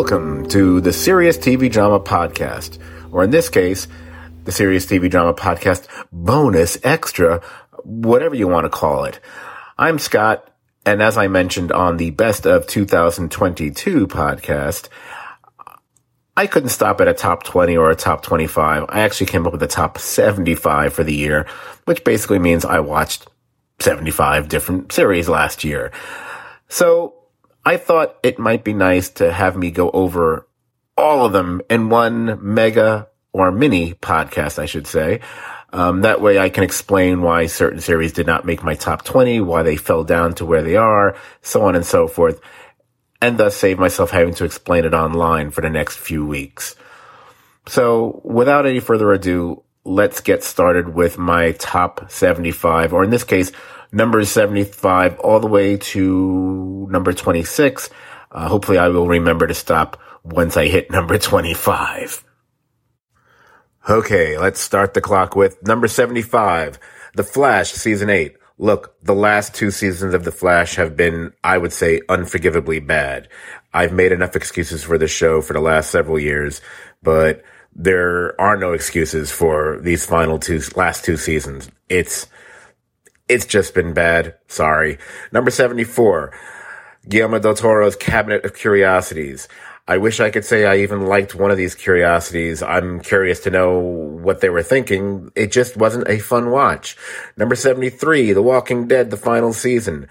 Welcome to the Serious TV Drama Podcast, or in this case, the Serious TV Drama Podcast Bonus Extra, whatever you want to call it. I'm Scot, and as I mentioned on the Best of 2022 podcast, I couldn't stop at a top 20 or a top 25. I actually came up with a top 75 for the year, which basically means I watched 75 different series last year. So I thought it might be nice to have me go over all of them in one mega or mini podcast, I should say. Um, that way I can explain why certain series did not make my top 20, why they fell down to where they are, so on and so forth, and thus save myself having to explain it online for the next few weeks. So without any further ado, let's get started with my top 75, or in this case, number 75 all the way to number 26. Uh, hopefully I will remember to stop once I hit number 25. Okay, let's start the clock with number 75, The Flash season 8. Look, the last two seasons of The Flash have been, I would say, unforgivably bad. I've made enough excuses for this show for the last several years, but there are no excuses for these final two, last two seasons. It's, it's just been bad. Sorry. Number 74, Guillermo del Toro's Cabinet of Curiosities. I wish I could say I even liked one of these curiosities. I'm curious to know what they were thinking. It just wasn't a fun watch. Number 73, The Walking Dead, the final season.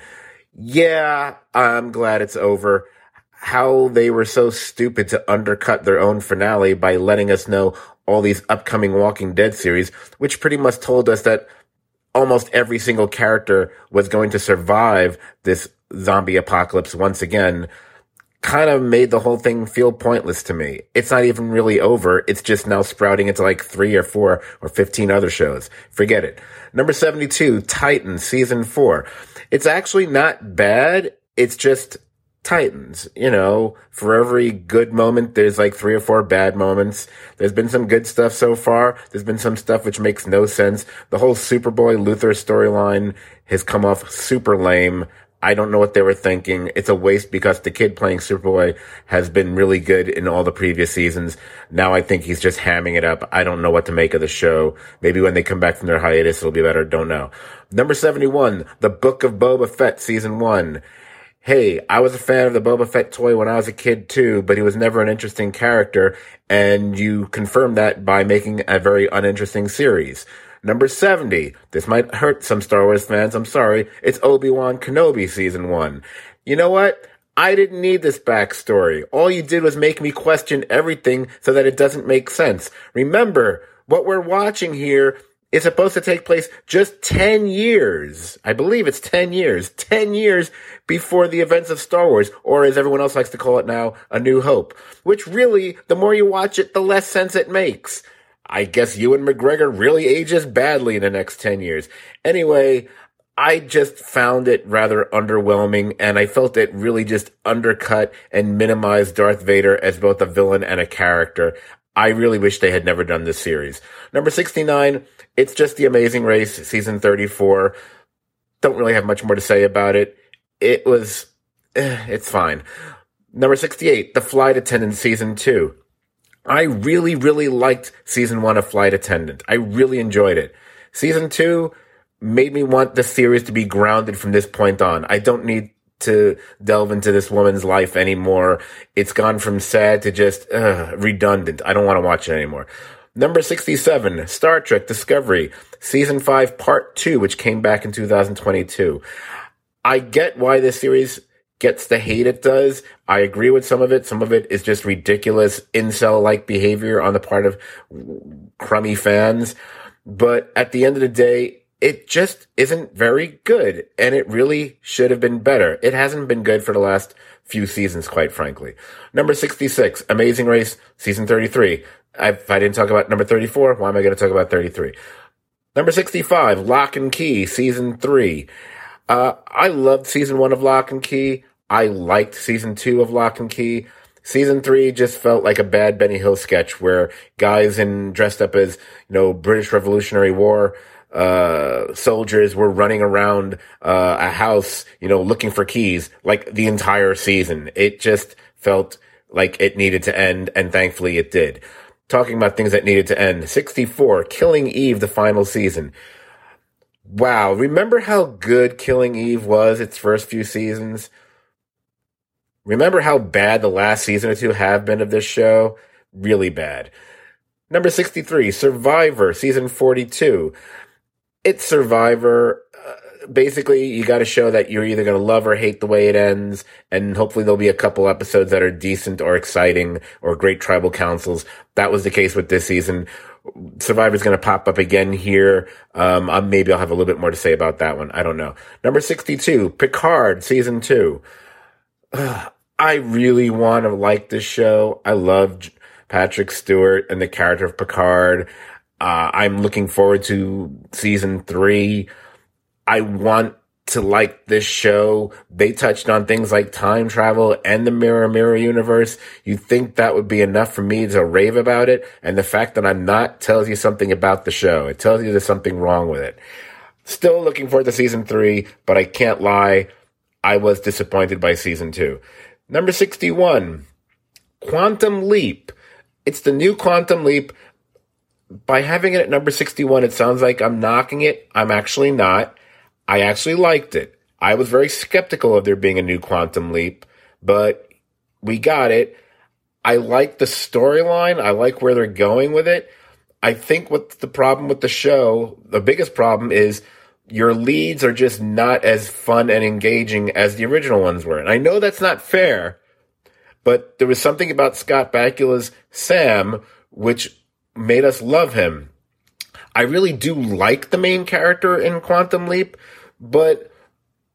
Yeah, I'm glad it's over. How they were so stupid to undercut their own finale by letting us know all these upcoming Walking Dead series, which pretty much told us that almost every single character was going to survive this zombie apocalypse once again kind of made the whole thing feel pointless to me. It's not even really over. It's just now sprouting into like three or four or 15 other shows. Forget it. Number 72, Titan season four. It's actually not bad. It's just Titans. You know, for every good moment, there's like three or four bad moments. There's been some good stuff so far. There's been some stuff which makes no sense. The whole Superboy Luthor storyline has come off super lame. I don't know what they were thinking. It's a waste because the kid playing Superboy has been really good in all the previous seasons. Now I think he's just hamming it up. I don't know what to make of the show. Maybe when they come back from their hiatus, it'll be better. Don't know. Number 71, The Book of Boba Fett, Season 1 hey, I was a fan of the Boba Fett toy when I was a kid too, but he was never an interesting character, and you confirmed that by making a very uninteresting series. Number 70. This might hurt some Star Wars fans, I'm sorry. It's Obi-Wan Kenobi season 1. You know what? I didn't need this backstory. All you did was make me question everything so that it doesn't make sense. Remember, what we're watching here is supposed to take place just 10 years. I believe it's 10 years. 10 years before the events of Star Wars, or as everyone else likes to call it now, A New Hope. Which really, the more you watch it, the less sense it makes. I guess Ewan McGregor really ages badly in the next 10 years. Anyway, I just found it rather underwhelming and I felt it really just undercut and minimized Darth Vader as both a villain and a character. I really wish they had never done this series. Number 69, it's just The Amazing Race, season 34. Don't really have much more to say about it. It was, eh, it's fine. Number 68, The Flight Attendant, season 2. I really, really liked season 1 of Flight Attendant. I really enjoyed it. Season 2 made me want the series to be grounded from this point on. I don't need to delve into this woman's life anymore. It's gone from sad to just uh, redundant. I don't want to watch it anymore. Number 67, Star Trek Discovery, Season 5, Part 2, which came back in 2022. I get why this series gets the hate it does. I agree with some of it. Some of it is just ridiculous incel like behavior on the part of crummy fans. But at the end of the day, it just isn't very good and it really should have been better. It hasn't been good for the last few seasons, quite frankly. Number 66, Amazing Race, season 33. If I didn't talk about number 34, why am I going to talk about 33? Number 65, Lock and Key, season three. Uh, I loved season one of Lock and Key. I liked season two of Lock and Key. Season three just felt like a bad Benny Hill sketch where guys in dressed up as, you know, British Revolutionary War, uh, soldiers were running around, uh, a house, you know, looking for keys like the entire season. It just felt like it needed to end and thankfully it did. Talking about things that needed to end. 64, Killing Eve, the final season. Wow. Remember how good Killing Eve was its first few seasons? Remember how bad the last season or two have been of this show? Really bad. Number 63, Survivor, season 42. It's Survivor. Uh, basically, you got to show that you're either going to love or hate the way it ends, and hopefully there'll be a couple episodes that are decent or exciting or great tribal councils. That was the case with this season. Survivor's going to pop up again here. Um, maybe I'll have a little bit more to say about that one. I don't know. Number 62, Picard, season two. I really want to like this show. I love Patrick Stewart and the character of Picard. Uh, I'm looking forward to season three. I want to like this show. They touched on things like time travel and the mirror mirror universe. You think that would be enough for me to rave about it? And the fact that I'm not tells you something about the show. It tells you there's something wrong with it. Still looking forward to season three, but I can't lie. I was disappointed by season two. Number 61, Quantum Leap. It's the new Quantum Leap. By having it at number 61, it sounds like I'm knocking it. I'm actually not. I actually liked it. I was very skeptical of there being a new Quantum Leap, but we got it. I like the storyline. I like where they're going with it. I think what the problem with the show, the biggest problem is your leads are just not as fun and engaging as the original ones were. And I know that's not fair, but there was something about Scott Bakula's Sam which made us love him. I really do like the main character in Quantum Leap, but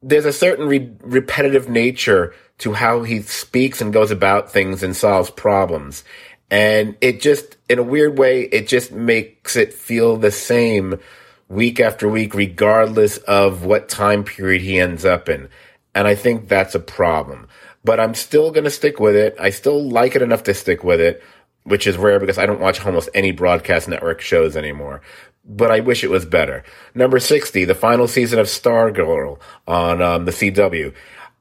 there's a certain re- repetitive nature to how he speaks and goes about things and solves problems. And it just, in a weird way, it just makes it feel the same week after week, regardless of what time period he ends up in. And I think that's a problem. But I'm still going to stick with it. I still like it enough to stick with it, which is rare because I don't watch almost any broadcast network shows anymore. But I wish it was better. Number 60, the final season of Stargirl on um, the CW.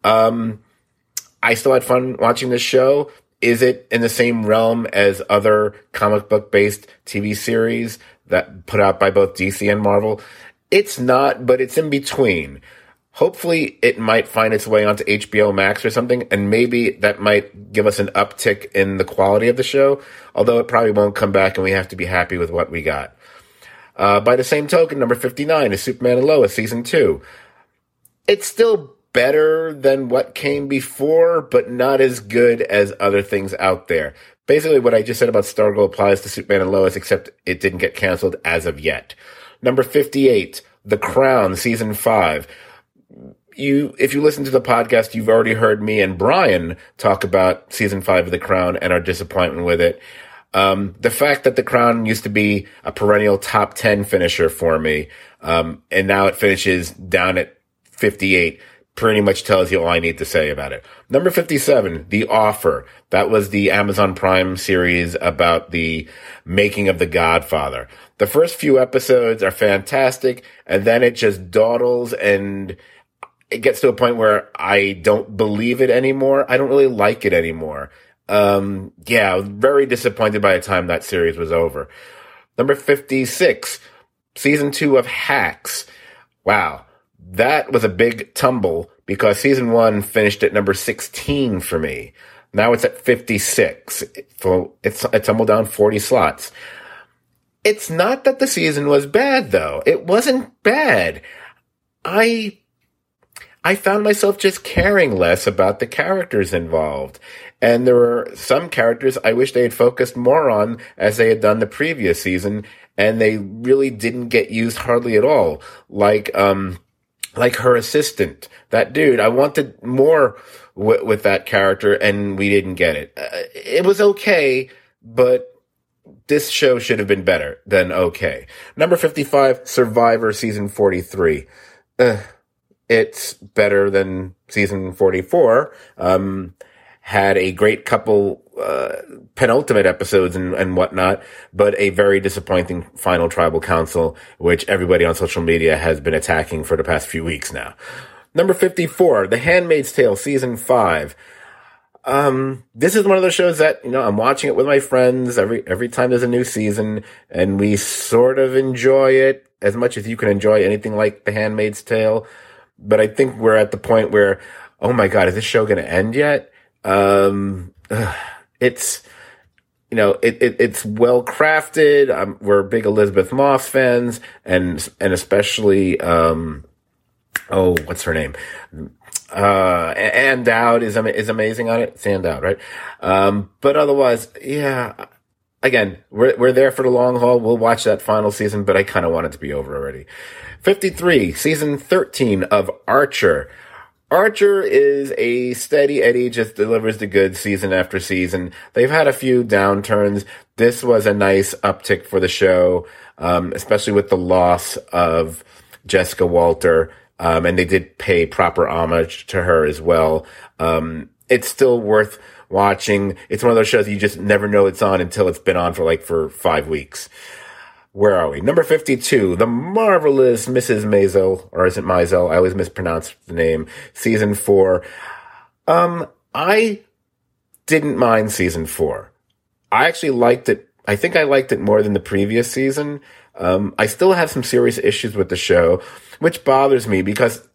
Um, I still had fun watching this show. Is it in the same realm as other comic book based TV series? That put out by both DC and Marvel. It's not, but it's in between. Hopefully, it might find its way onto HBO Max or something, and maybe that might give us an uptick in the quality of the show, although it probably won't come back and we have to be happy with what we got. Uh, by the same token, number 59 is Superman and Lois Season 2. It's still better than what came before, but not as good as other things out there basically what I just said about Stargirl applies to Superman and Lois, except it didn't get canceled as of yet. Number 58, The Crown, season five. You, if you listen to the podcast, you've already heard me and Brian talk about season five of The Crown and our disappointment with it. Um, the fact that The Crown used to be a perennial top 10 finisher for me, um, and now it finishes down at 58 pretty much tells you all I need to say about it. Number 57, The Offer. That was the Amazon Prime series about the making of The Godfather. The first few episodes are fantastic, and then it just dawdles and it gets to a point where I don't believe it anymore. I don't really like it anymore. Um, yeah, very disappointed by the time that series was over. Number 56, season two of Hacks. Wow that was a big tumble because season one finished at number 16 for me. Now it's at 56. So it's, it tumbled down 40 slots. It's not that the season was bad though. It wasn't bad. I, I found myself just caring less about the characters involved. And there were some characters I wish they had focused more on as they had done the previous season, and they really didn't get used hardly at all. Like, um, like her assistant, that dude. I wanted more w- with that character, and we didn't get it. Uh, it was okay, but this show should have been better than okay. Number 55, Survivor season 43. Uh, it's better than season 44. Um, had a great couple uh, penultimate episodes and, and whatnot, but a very disappointing final tribal council, which everybody on social media has been attacking for the past few weeks now. Number 54, The Handmaid's Tale, season five. Um, this is one of those shows that, you know, I'm watching it with my friends every, every time there's a new season and we sort of enjoy it as much as you can enjoy anything like The Handmaid's Tale. But I think we're at the point where, oh my God, is this show going to end yet? Um, it's, you know, it, it it's well crafted. Um, we're big Elisabeth Moss fans, and and especially, um, oh, what's her name? Uh, Ann Dowd is is amazing on it. It's Dowd, right? Um, but otherwise, yeah. Again, we're we're there for the long haul. We'll watch that final season, but I kind of want it to be over already. Fifty three, season thirteen of Archer. Archer is a steady Eddie, just delivers the goods season after season. They've had a few downturns. This was a nice uptick for the show, um, especially with the loss of Jessica Walter. Um, and they did pay proper homage to her as well. Um, it's still worth watching. It's one of those shows you just never know it's on until it's been on for like for five weeks where are we? Number 52, The Marvelous Mrs. Maisel, or is it Maisel? I always mispronounce the name. Season four. Um, I didn't mind season four. I actually liked it. I think I liked it more than the previous season. Um, I still have some serious issues with the show, which bothers me because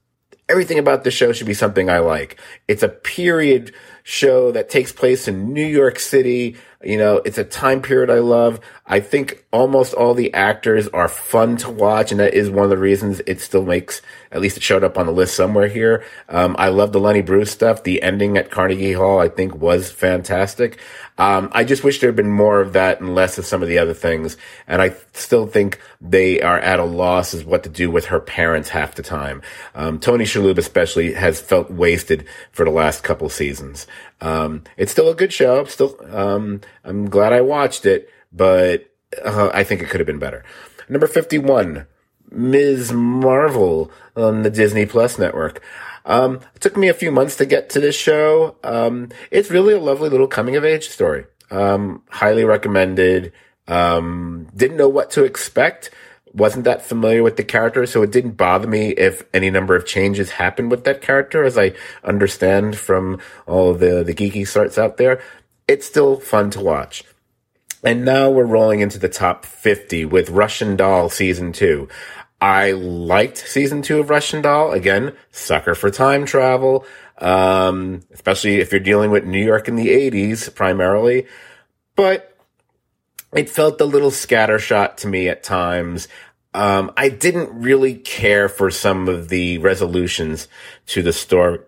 everything about the show should be something I like. It's a period show that takes place in New York City. You know, it's a time period I love. I think almost all the actors are fun to watch, and that is one of the reasons it still makes, at least it showed up on the list somewhere here. Um, I love the Lenny Bruce stuff. The ending at Carnegie Hall, I think, was fantastic. Um, I just wish there had been more of that and less of some of the other things. And I still think they are at a loss as what to do with her parents half the time. Um, Tony Shalhoub especially has felt wasted for the last couple seasons. Um, it's still a good show. Still, um, I'm glad I watched it, but uh, I think it could have been better. Number 51, Ms. Marvel on the Disney Plus network. Um, it took me a few months to get to this show. Um, it's really a lovely little coming of age story. Um, highly recommended. Um, didn't know what to expect wasn't that familiar with the character, so it didn't bother me if any number of changes happened with that character, as I understand from all the, the geeky sorts out there. It's still fun to watch. And now we're rolling into the top 50 with Russian Doll season two. I liked season two of Russian Doll. Again, sucker for time travel. Um, especially if you're dealing with New York in the 80s primarily. But it felt a little scattershot to me at times. Um, I didn't really care for some of the resolutions to the story.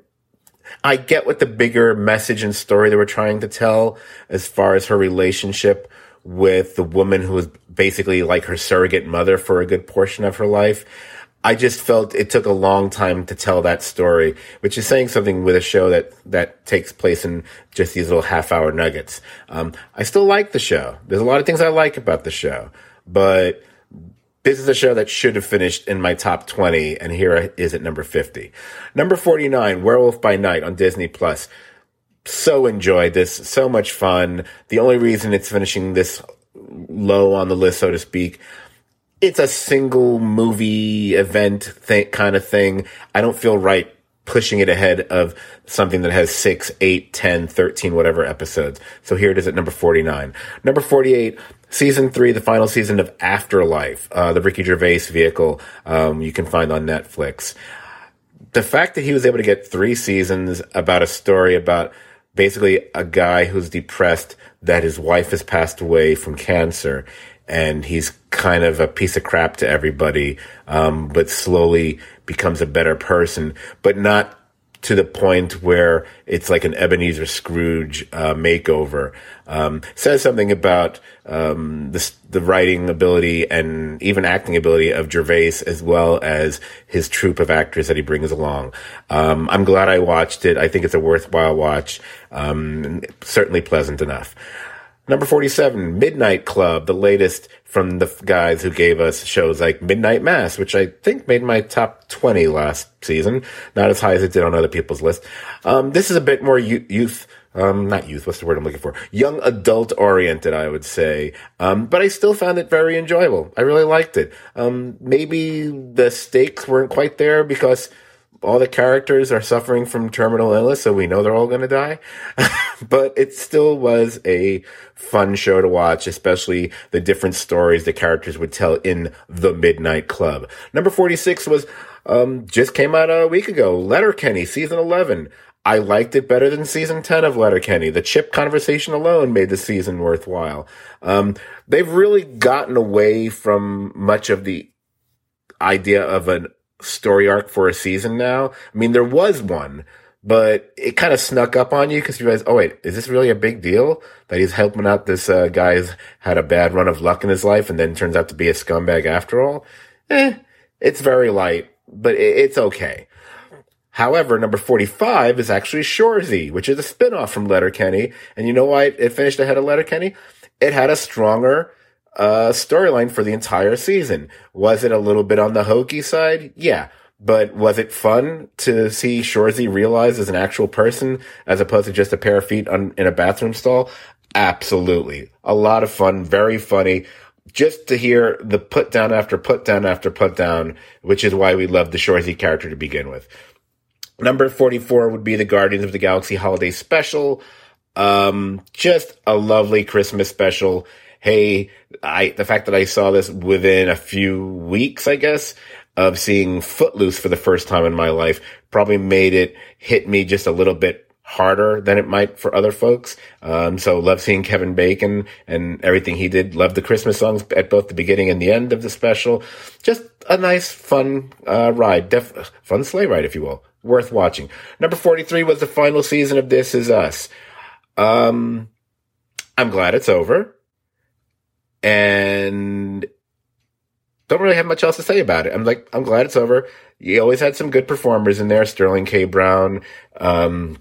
I get what the bigger message and story they were trying to tell as far as her relationship with the woman who was basically like her surrogate mother for a good portion of her life. I just felt it took a long time to tell that story, which is saying something with a show that, that takes place in just these little half hour nuggets. Um, I still like the show. There's a lot of things I like about the show, but this is a show that should have finished in my top 20, and here is at number 50. Number 49, Werewolf by Night on Disney Plus. So enjoyed this, so much fun. The only reason it's finishing this low on the list, so to speak, it's a single movie event kind of thing. I don't feel right pushing it ahead of something that has six, eight, 10, 13, whatever episodes. So here it is at number 49. Number 48, season three, the final season of Afterlife, uh, the Ricky Gervais vehicle, um, you can find on Netflix. The fact that he was able to get three seasons about a story about basically a guy who's depressed that his wife has passed away from cancer and he's kind of a piece of crap to everybody, um, but slowly becomes a better person, but not to the point where it's like an Ebenezer Scrooge uh, makeover. Um, says something about um, the, the writing ability and even acting ability of Gervais, as well as his troupe of actors that he brings along. Um, I'm glad I watched it. I think it's a worthwhile watch. Um, certainly pleasant enough. Number 47, Midnight Club, the latest from the guys who gave us shows like Midnight Mass, which I think made my top 20 last season. Not as high as it did on other people's list. Um, this is a bit more youth, um, not youth, what's the word I'm looking for? Young adult oriented, I would say. Um, but I still found it very enjoyable. I really liked it. Um, maybe the stakes weren't quite there because all the characters are suffering from terminal illness, so we know they're all going to die. but it still was a fun show to watch, especially the different stories the characters would tell in the Midnight Club. Number 46 was, um, just came out a week ago, Letterkenny, season 11. I liked it better than season 10 of Letterkenny. The chip conversation alone made the season worthwhile. Um, they've really gotten away from much of the idea of an story arc for a season now. I mean, there was one, but it kind of snuck up on you because you realize, oh wait, is this really a big deal that he's helping out this uh, had a bad run of luck in his life and then turns out to be a scumbag after all? Eh, it's very light, but it's okay. However, number 45 is actually Shorzy, which is a spinoff from Letterkenny. And you know why it finished ahead of Letterkenny? It had a stronger uh, storyline for the entire season. Was it a little bit on the hokey side? Yeah. But was it fun to see Shorzy realize as an actual person as opposed to just a pair of feet on, in a bathroom stall? Absolutely. A lot of fun, very funny. Just to hear the put down after put down after put down, which is why we love the Shorzy character to begin with. Number 44 would be the Guardians of the Galaxy Holiday Special. Um, just a lovely Christmas special hey, I, the fact that I saw this within a few weeks, I guess, of seeing Footloose for the first time in my life probably made it hit me just a little bit harder than it might for other folks. Um, so love seeing Kevin Bacon and everything he did. Love the Christmas songs at both the beginning and the end of the special. Just a nice, fun, uh, ride. Def- fun sleigh ride, if you will. Worth watching. Number 43 was the final season of This Is Us. Um, I'm glad it's over and don't really have much else to say about it. I'm like, I'm glad it's over. You always had some good performers in there. Sterling K. Brown, um,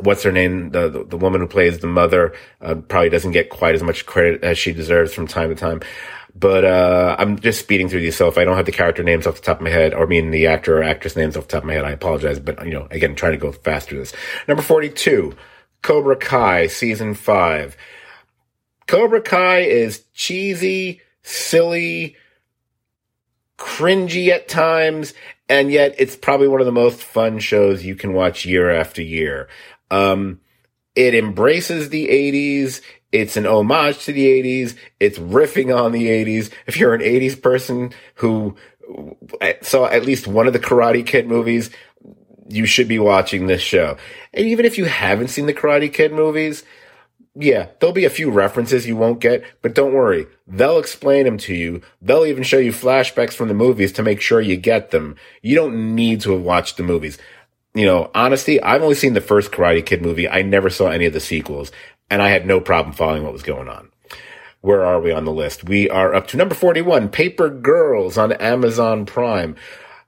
what's her name? The, the, the woman who plays the mother, uh, probably doesn't get quite as much credit as she deserves from time to time. But, uh, I'm just speeding through these. So if I don't have the character names off the top of my head, or I mean the actor or actress names off the top of my head, I apologize. But, you know, again, trying to go faster this. Number 42, Cobra Kai, season five. Cobra Kai is cheesy, silly, cringy at times, and yet it's probably one of the most fun shows you can watch year after year. Um, it embraces the 80s. It's an homage to the 80s. It's riffing on the 80s. If you're an 80s person who saw at least one of the Karate Kid movies, you should be watching this show. And even if you haven't seen the Karate Kid movies, yeah, there'll be a few references you won't get, but don't worry. They'll explain them to you. They'll even show you flashbacks from the movies to make sure you get them. You don't need to have watched the movies. You know, honestly, I've only seen the first Karate Kid movie. I never saw any of the sequels, and I had no problem following what was going on. Where are we on the list? We are up to number 41, Paper Girls on Amazon Prime.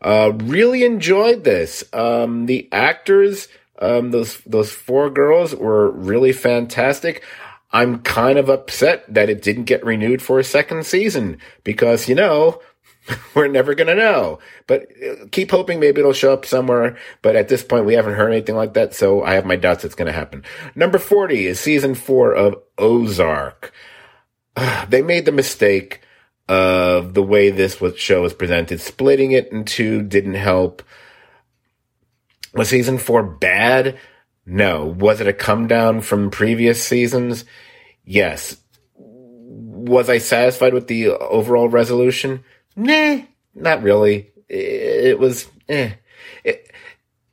Uh, really enjoyed this. Um, the actors, um, those those four girls were really fantastic. I'm kind of upset that it didn't get renewed for a second season because you know we're never gonna know. But uh, keep hoping maybe it'll show up somewhere. But at this point, we haven't heard anything like that, so I have my doubts it's gonna happen. Number forty is season four of Ozark. they made the mistake of the way this show was presented. Splitting it in two didn't help. Was season four bad? No. Was it a come down from previous seasons? Yes. Was I satisfied with the overall resolution? Nah, not really. It was, eh. It,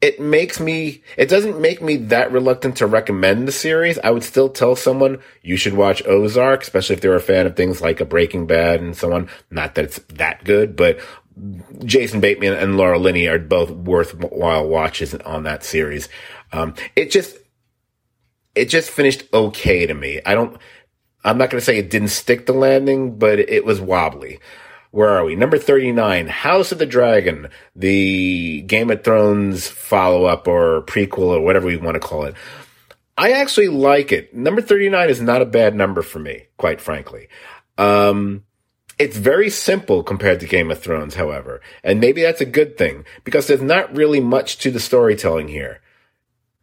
it makes me, it doesn't make me that reluctant to recommend the series. I would still tell someone you should watch Ozark, especially if they're a fan of things like a Breaking Bad and so on. Not that it's that good, but Jason Bateman and Laura Linney are both worthwhile watches on that series. Um, it just, it just finished okay to me. I don't, I'm not going to say it didn't stick the landing, but it was wobbly. Where are we? Number 39, House of the Dragon, the Game of Thrones follow up or prequel or whatever we want to call it. I actually like it. Number 39 is not a bad number for me, quite frankly. Um, it's very simple compared to Game of Thrones, however, and maybe that's a good thing because there's not really much to the storytelling here.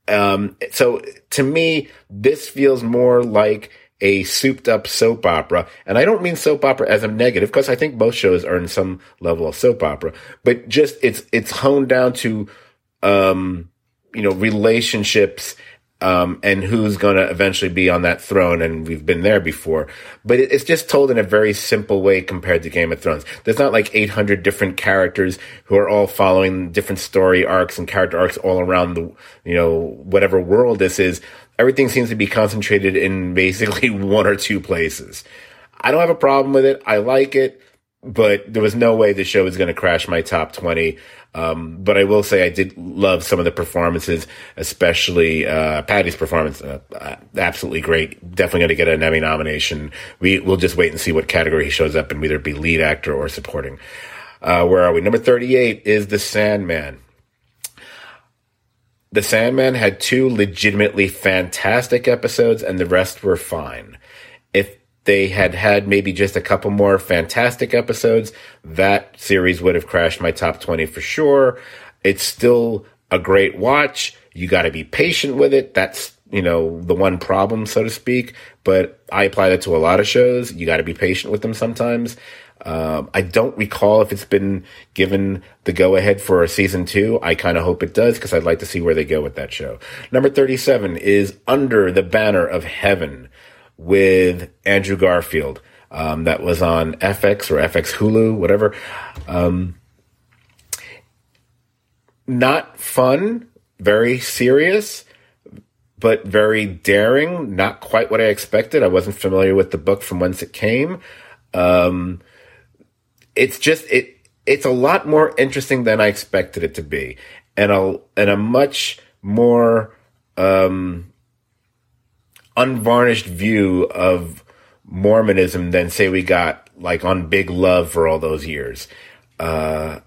Um, so to me, this feels more like a souped up soap opera. And I don't mean soap opera as a negative because I think both shows in some level of soap opera, but just it's, it's honed down to, um, you know, relationships um, and who's going to eventually be on that throne. And we've been there before, but it's just told in a very simple way compared to Game of Thrones. There's not like 800 different characters who are all following different story arcs and character arcs all around the, you know, whatever world this is. Everything seems to be concentrated in basically one or two places. I don't have a problem with it. I like it, but there was no way the show was going to crash my top 20. Um, but I will say I did love some of the performances, especially uh, Paddy's performance. Uh, uh absolutely great. Definitely going to get an Emmy nomination. We will just wait and see what category he shows up in, whether it be lead actor or supporting. Uh, where are we? Number thirty-eight is The Sandman. The Sandman had two legitimately fantastic episodes, and the rest were fine. If they had had maybe just a couple more fantastic episodes, that series would have crashed my top 20 for sure. It's still a great watch. You got to be patient with it. That's, you know, the one problem, so to speak. But I apply that to a lot of shows. You got to be patient with them sometimes. Um, I don't recall if it's been given the go ahead for a season two. I kind of hope it does because I'd like to see where they go with that show. Number 37 is Under the Banner of Heaven with Andrew Garfield. Um, that was on FX or FX Hulu, whatever. Um, not fun, very serious, but very daring. Not quite what I expected. I wasn't familiar with the book from whence it came. Um, it's just it. It's a lot more interesting than I expected it to be, and a and a much more um, unvarnished view of Mormonism than say we got like on Big Love for all those years. Uh,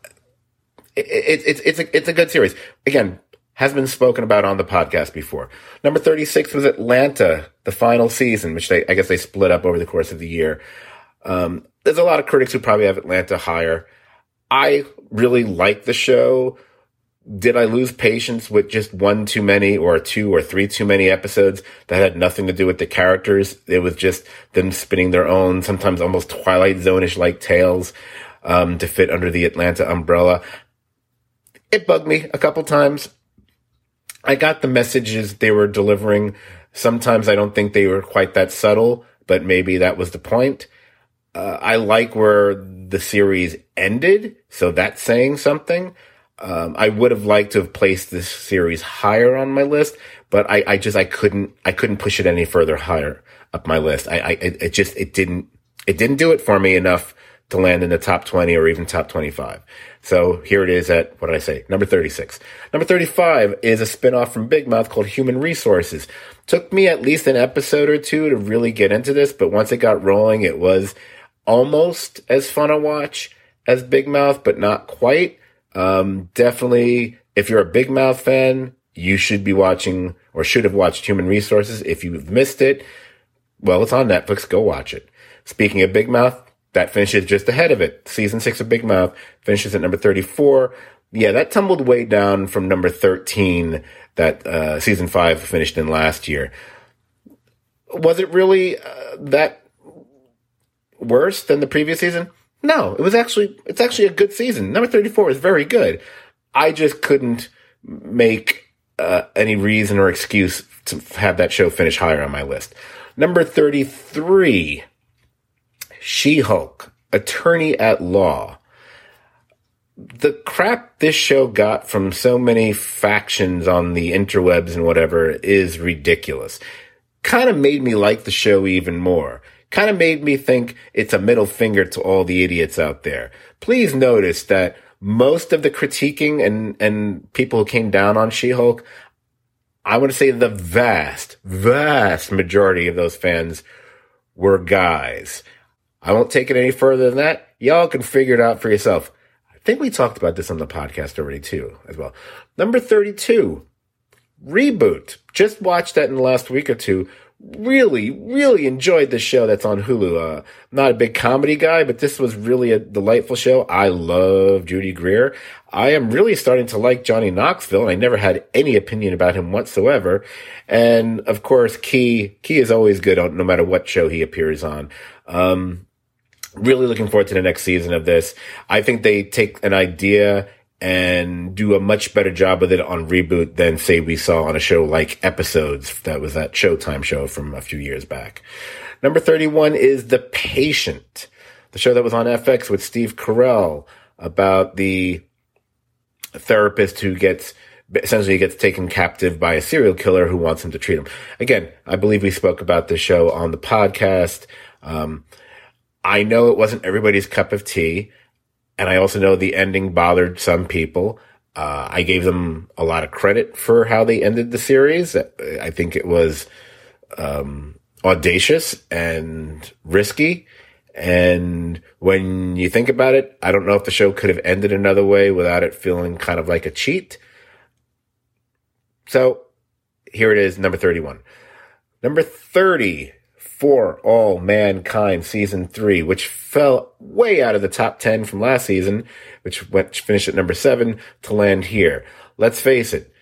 it, it, it's it's a it's a good series. Again, has been spoken about on the podcast before. Number thirty six was Atlanta, the final season, which they I guess they split up over the course of the year. Um, there's a lot of critics who probably have Atlanta higher. I really like the show did I lose patience with just one too many or two or three too many episodes that had nothing to do with the characters? It was just them spinning their own, sometimes almost Twilight Zone-ish like tales, um, to fit under the Atlanta umbrella. It bugged me a couple times. I got the messages they were delivering. Sometimes I don't think they were quite that subtle, but maybe that was the point. Uh, I like where the series ended, so that's saying something um, I would have liked to have placed this series higher on my list, but I, I just I couldn't I couldn't push it any further higher up my list. I, I it just it didn't it didn't do it for me enough to land in the top 20 or even top 25. So here it is at, what did I say? Number 36. Number 35 is a spinoff from Big Mouth called Human Resources. Took me at least an episode or two to really get into this, but once it got rolling, it was almost as fun a watch as Big Mouth, but not quite. Um, definitely, if you're a Big Mouth fan, you should be watching or should have watched Human Resources. If you've missed it, well, it's on Netflix. Go watch it. Speaking of Big Mouth, that finishes just ahead of it. Season six of Big Mouth finishes at number 34. Yeah, that tumbled way down from number 13 that uh, season five finished in last year. Was it really uh, that worse than the previous season? No, it was actually, it's actually a good season. Number 34 is very good. I just couldn't make uh, any reason or excuse to have that show finish higher on my list. Number 33, She-Hulk, Attorney at Law. The crap this show got from so many factions on the interwebs and whatever is ridiculous. Kind of made me like the show even more kind of made me think it's a middle finger to all the idiots out there. Please notice that most of the critiquing and, and people who came down on She-Hulk, I want to say the vast, vast majority of those fans were guys. I won't take it any further than that. Y'all can figure it out for yourself. I think we talked about this on the podcast already too, as well. Number 32, Reboot. Just watched that in the last week or two. Really, really enjoyed the show that's on Hulu. Uh, not a big comedy guy, but this was really a delightful show. I love Judy Greer. I am really starting to like Johnny Knoxville, and I never had any opinion about him whatsoever. And of course, Key Key is always good on no matter what show he appears on. Um, really looking forward to the next season of this. I think they take an idea and do a much better job with it on reboot than say we saw on a show like episodes that was that showtime show from a few years back. Number 31 is the patient the show that was on fx with steve carell about the therapist who gets essentially gets taken captive by a serial killer who wants him to treat him. Again i believe we spoke about this show on the podcast. Um, i know it wasn't everybody's cup of tea and I also know the ending bothered some people. Uh, I gave them a lot of credit for how they ended the series. I think it was um, audacious and risky. And when you think about it, I don't know if the show could have ended another way without it feeling kind of like a cheat. So here it is, number 31. Number 30 for All Mankind season three, which fell way out of the top 10 from last season, which went, finished at number seven to land here. Let's face it.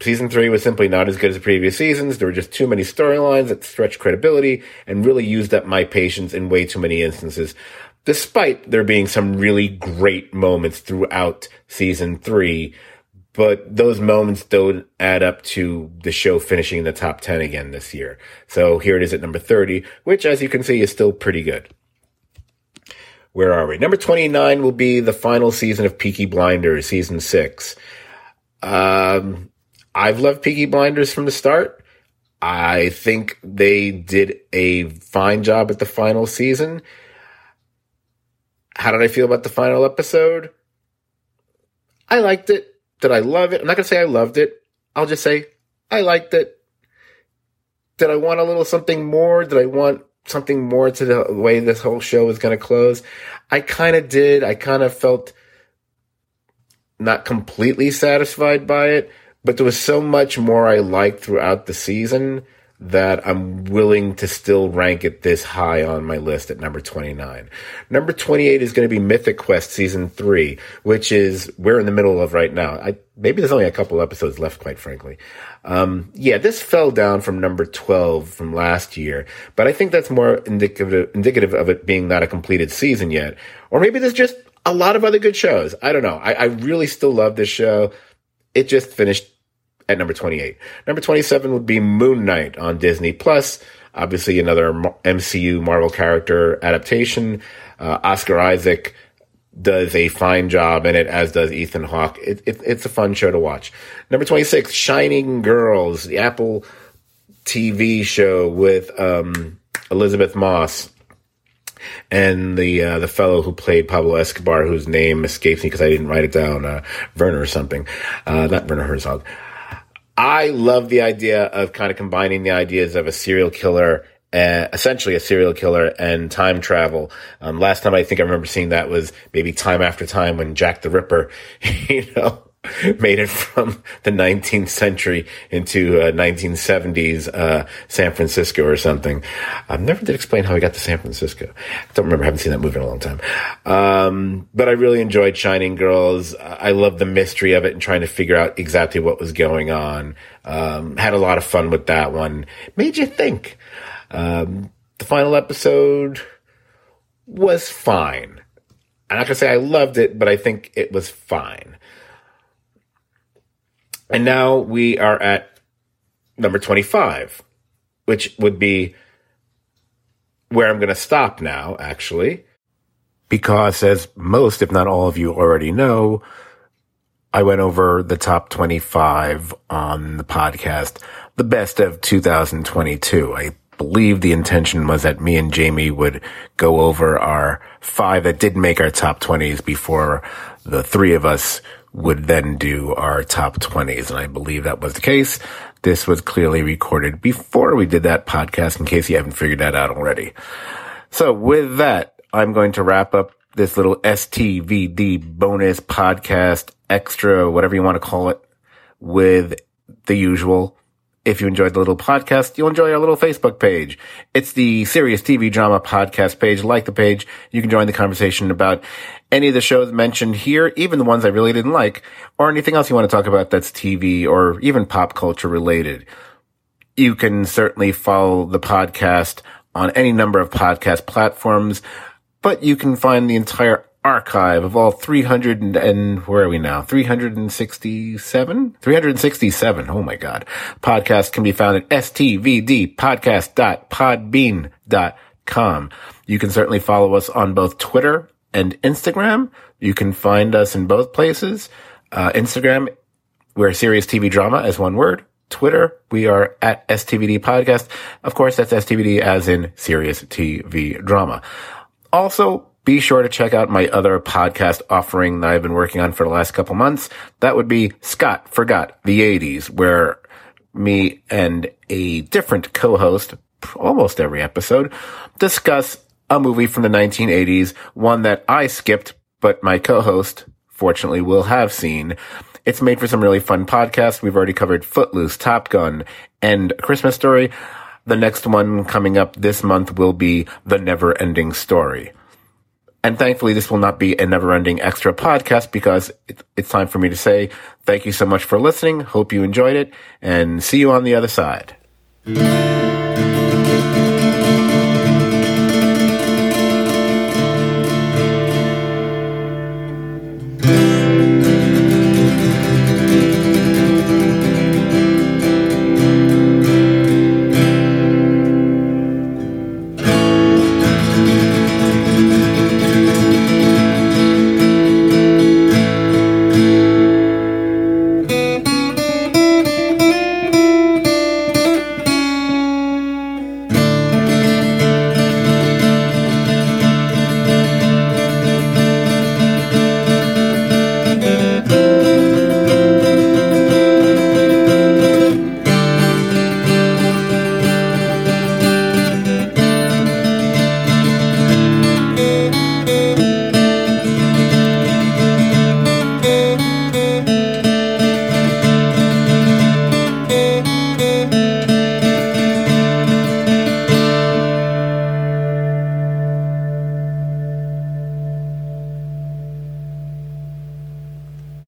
Season three was simply not as good as the previous seasons. There were just too many storylines that stretched credibility and really used up my patience in way too many instances. Despite there being some really great moments throughout season three, but those moments don't add up to the show finishing in the top 10 again this year. So here it is at number 30, which as you can see is still pretty good. Where are we? Number 29 will be the final season of Peaky Blinders, season six. Um, I've loved Peaky Blinders from the start. I think they did a fine job at the final season. How did I feel about the final episode? I liked it. Did I love it? I'm not going to say I loved it. I'll just say I liked it. Did I want a little something more? Did I want something more to the way this whole show is going to close? I kind of did. I kind of felt not completely satisfied by it, but there was so much more I liked throughout the season that I'm willing to still rank it this high on my list at number 29. Number 28 is going to be Mythic Quest season three, which is we're in the middle of right now. I, maybe there's only a couple episodes left, quite frankly. Um, yeah, this fell down from number 12 from last year, but I think that's more indicative, indicative of it being not a completed season yet. Or maybe there's just a lot of other good shows. I don't know. I, I really still love this show. It just finished at number 28. Number 27 would be Moon Knight on Disney Plus. Obviously, another MCU Marvel character adaptation. Uh, Oscar Isaac does a fine job in it, as does Ethan Hawke. It, it, it's a fun show to watch. Number 26, Shining Girls, the Apple TV show with um, Elisabeth Moss and the uh, the fellow who played Pablo Escobar, whose name escapes me because I didn't write it down, uh, Werner or something, uh, not Werner Herzog. I love the idea of kind of combining the ideas of a serial killer, uh, essentially a serial killer and time travel. Um, last time I think I remember seeing that was maybe time after time when Jack the Ripper, you know, made it from the 19th century into uh, 1970s uh, San Francisco or something. I never did explain how he got to San Francisco. I don't remember having seen that movie in a long time. Um, but I really enjoyed Shining Girls. I love the mystery of it and trying to figure out exactly what was going on. Um, had a lot of fun with that one. Made you think. Um, the final episode was fine. I'm not gonna say I loved it, but I think it was fine. And now we are at number 25, which would be where I'm going to stop now, actually. Because, as most, if not all of you already know, I went over the top 25 on the podcast, the best of 2022. I believe the intention was that me and Jamie would go over our five that did make our top 20s before the three of us would then do our top 20s. And I believe that was the case. This was clearly recorded before we did that podcast in case you haven't figured that out already. So with that, I'm going to wrap up this little STVD bonus podcast extra, whatever you want to call it with the usual. If you enjoyed the little podcast, you'll enjoy our little Facebook page. It's the Serious TV Drama Podcast page. Like the page, you can join the conversation about any of the shows mentioned here, even the ones I really didn't like, or anything else you want to talk about that's TV or even pop culture related. You can certainly follow the podcast on any number of podcast platforms, but you can find the entire archive of all 300 and, and where are we now? 367? 367. Oh my God. Podcast can be found at stvdpodcast.podbean.com. You can certainly follow us on both Twitter and Instagram. You can find us in both places. Uh, Instagram, we're Serious TV Drama as one word. Twitter, we are at STVD Podcast. Of course, that's STVD as in Serious TV Drama. Also, be sure to check out my other podcast offering that I've been working on for the last couple months. That would be Scot Forgot the 80s, where me and a different co-host, almost every episode, discuss a movie from the 1980s, one that I skipped, but my co-host, fortunately, will have seen. It's made for some really fun podcasts. We've already covered Footloose, Top Gun, and Christmas Story. The next one coming up this month will be The Never Ending Story. And thankfully, this will not be a never ending extra podcast because it's time for me to say thank you so much for listening. Hope you enjoyed it and see you on the other side.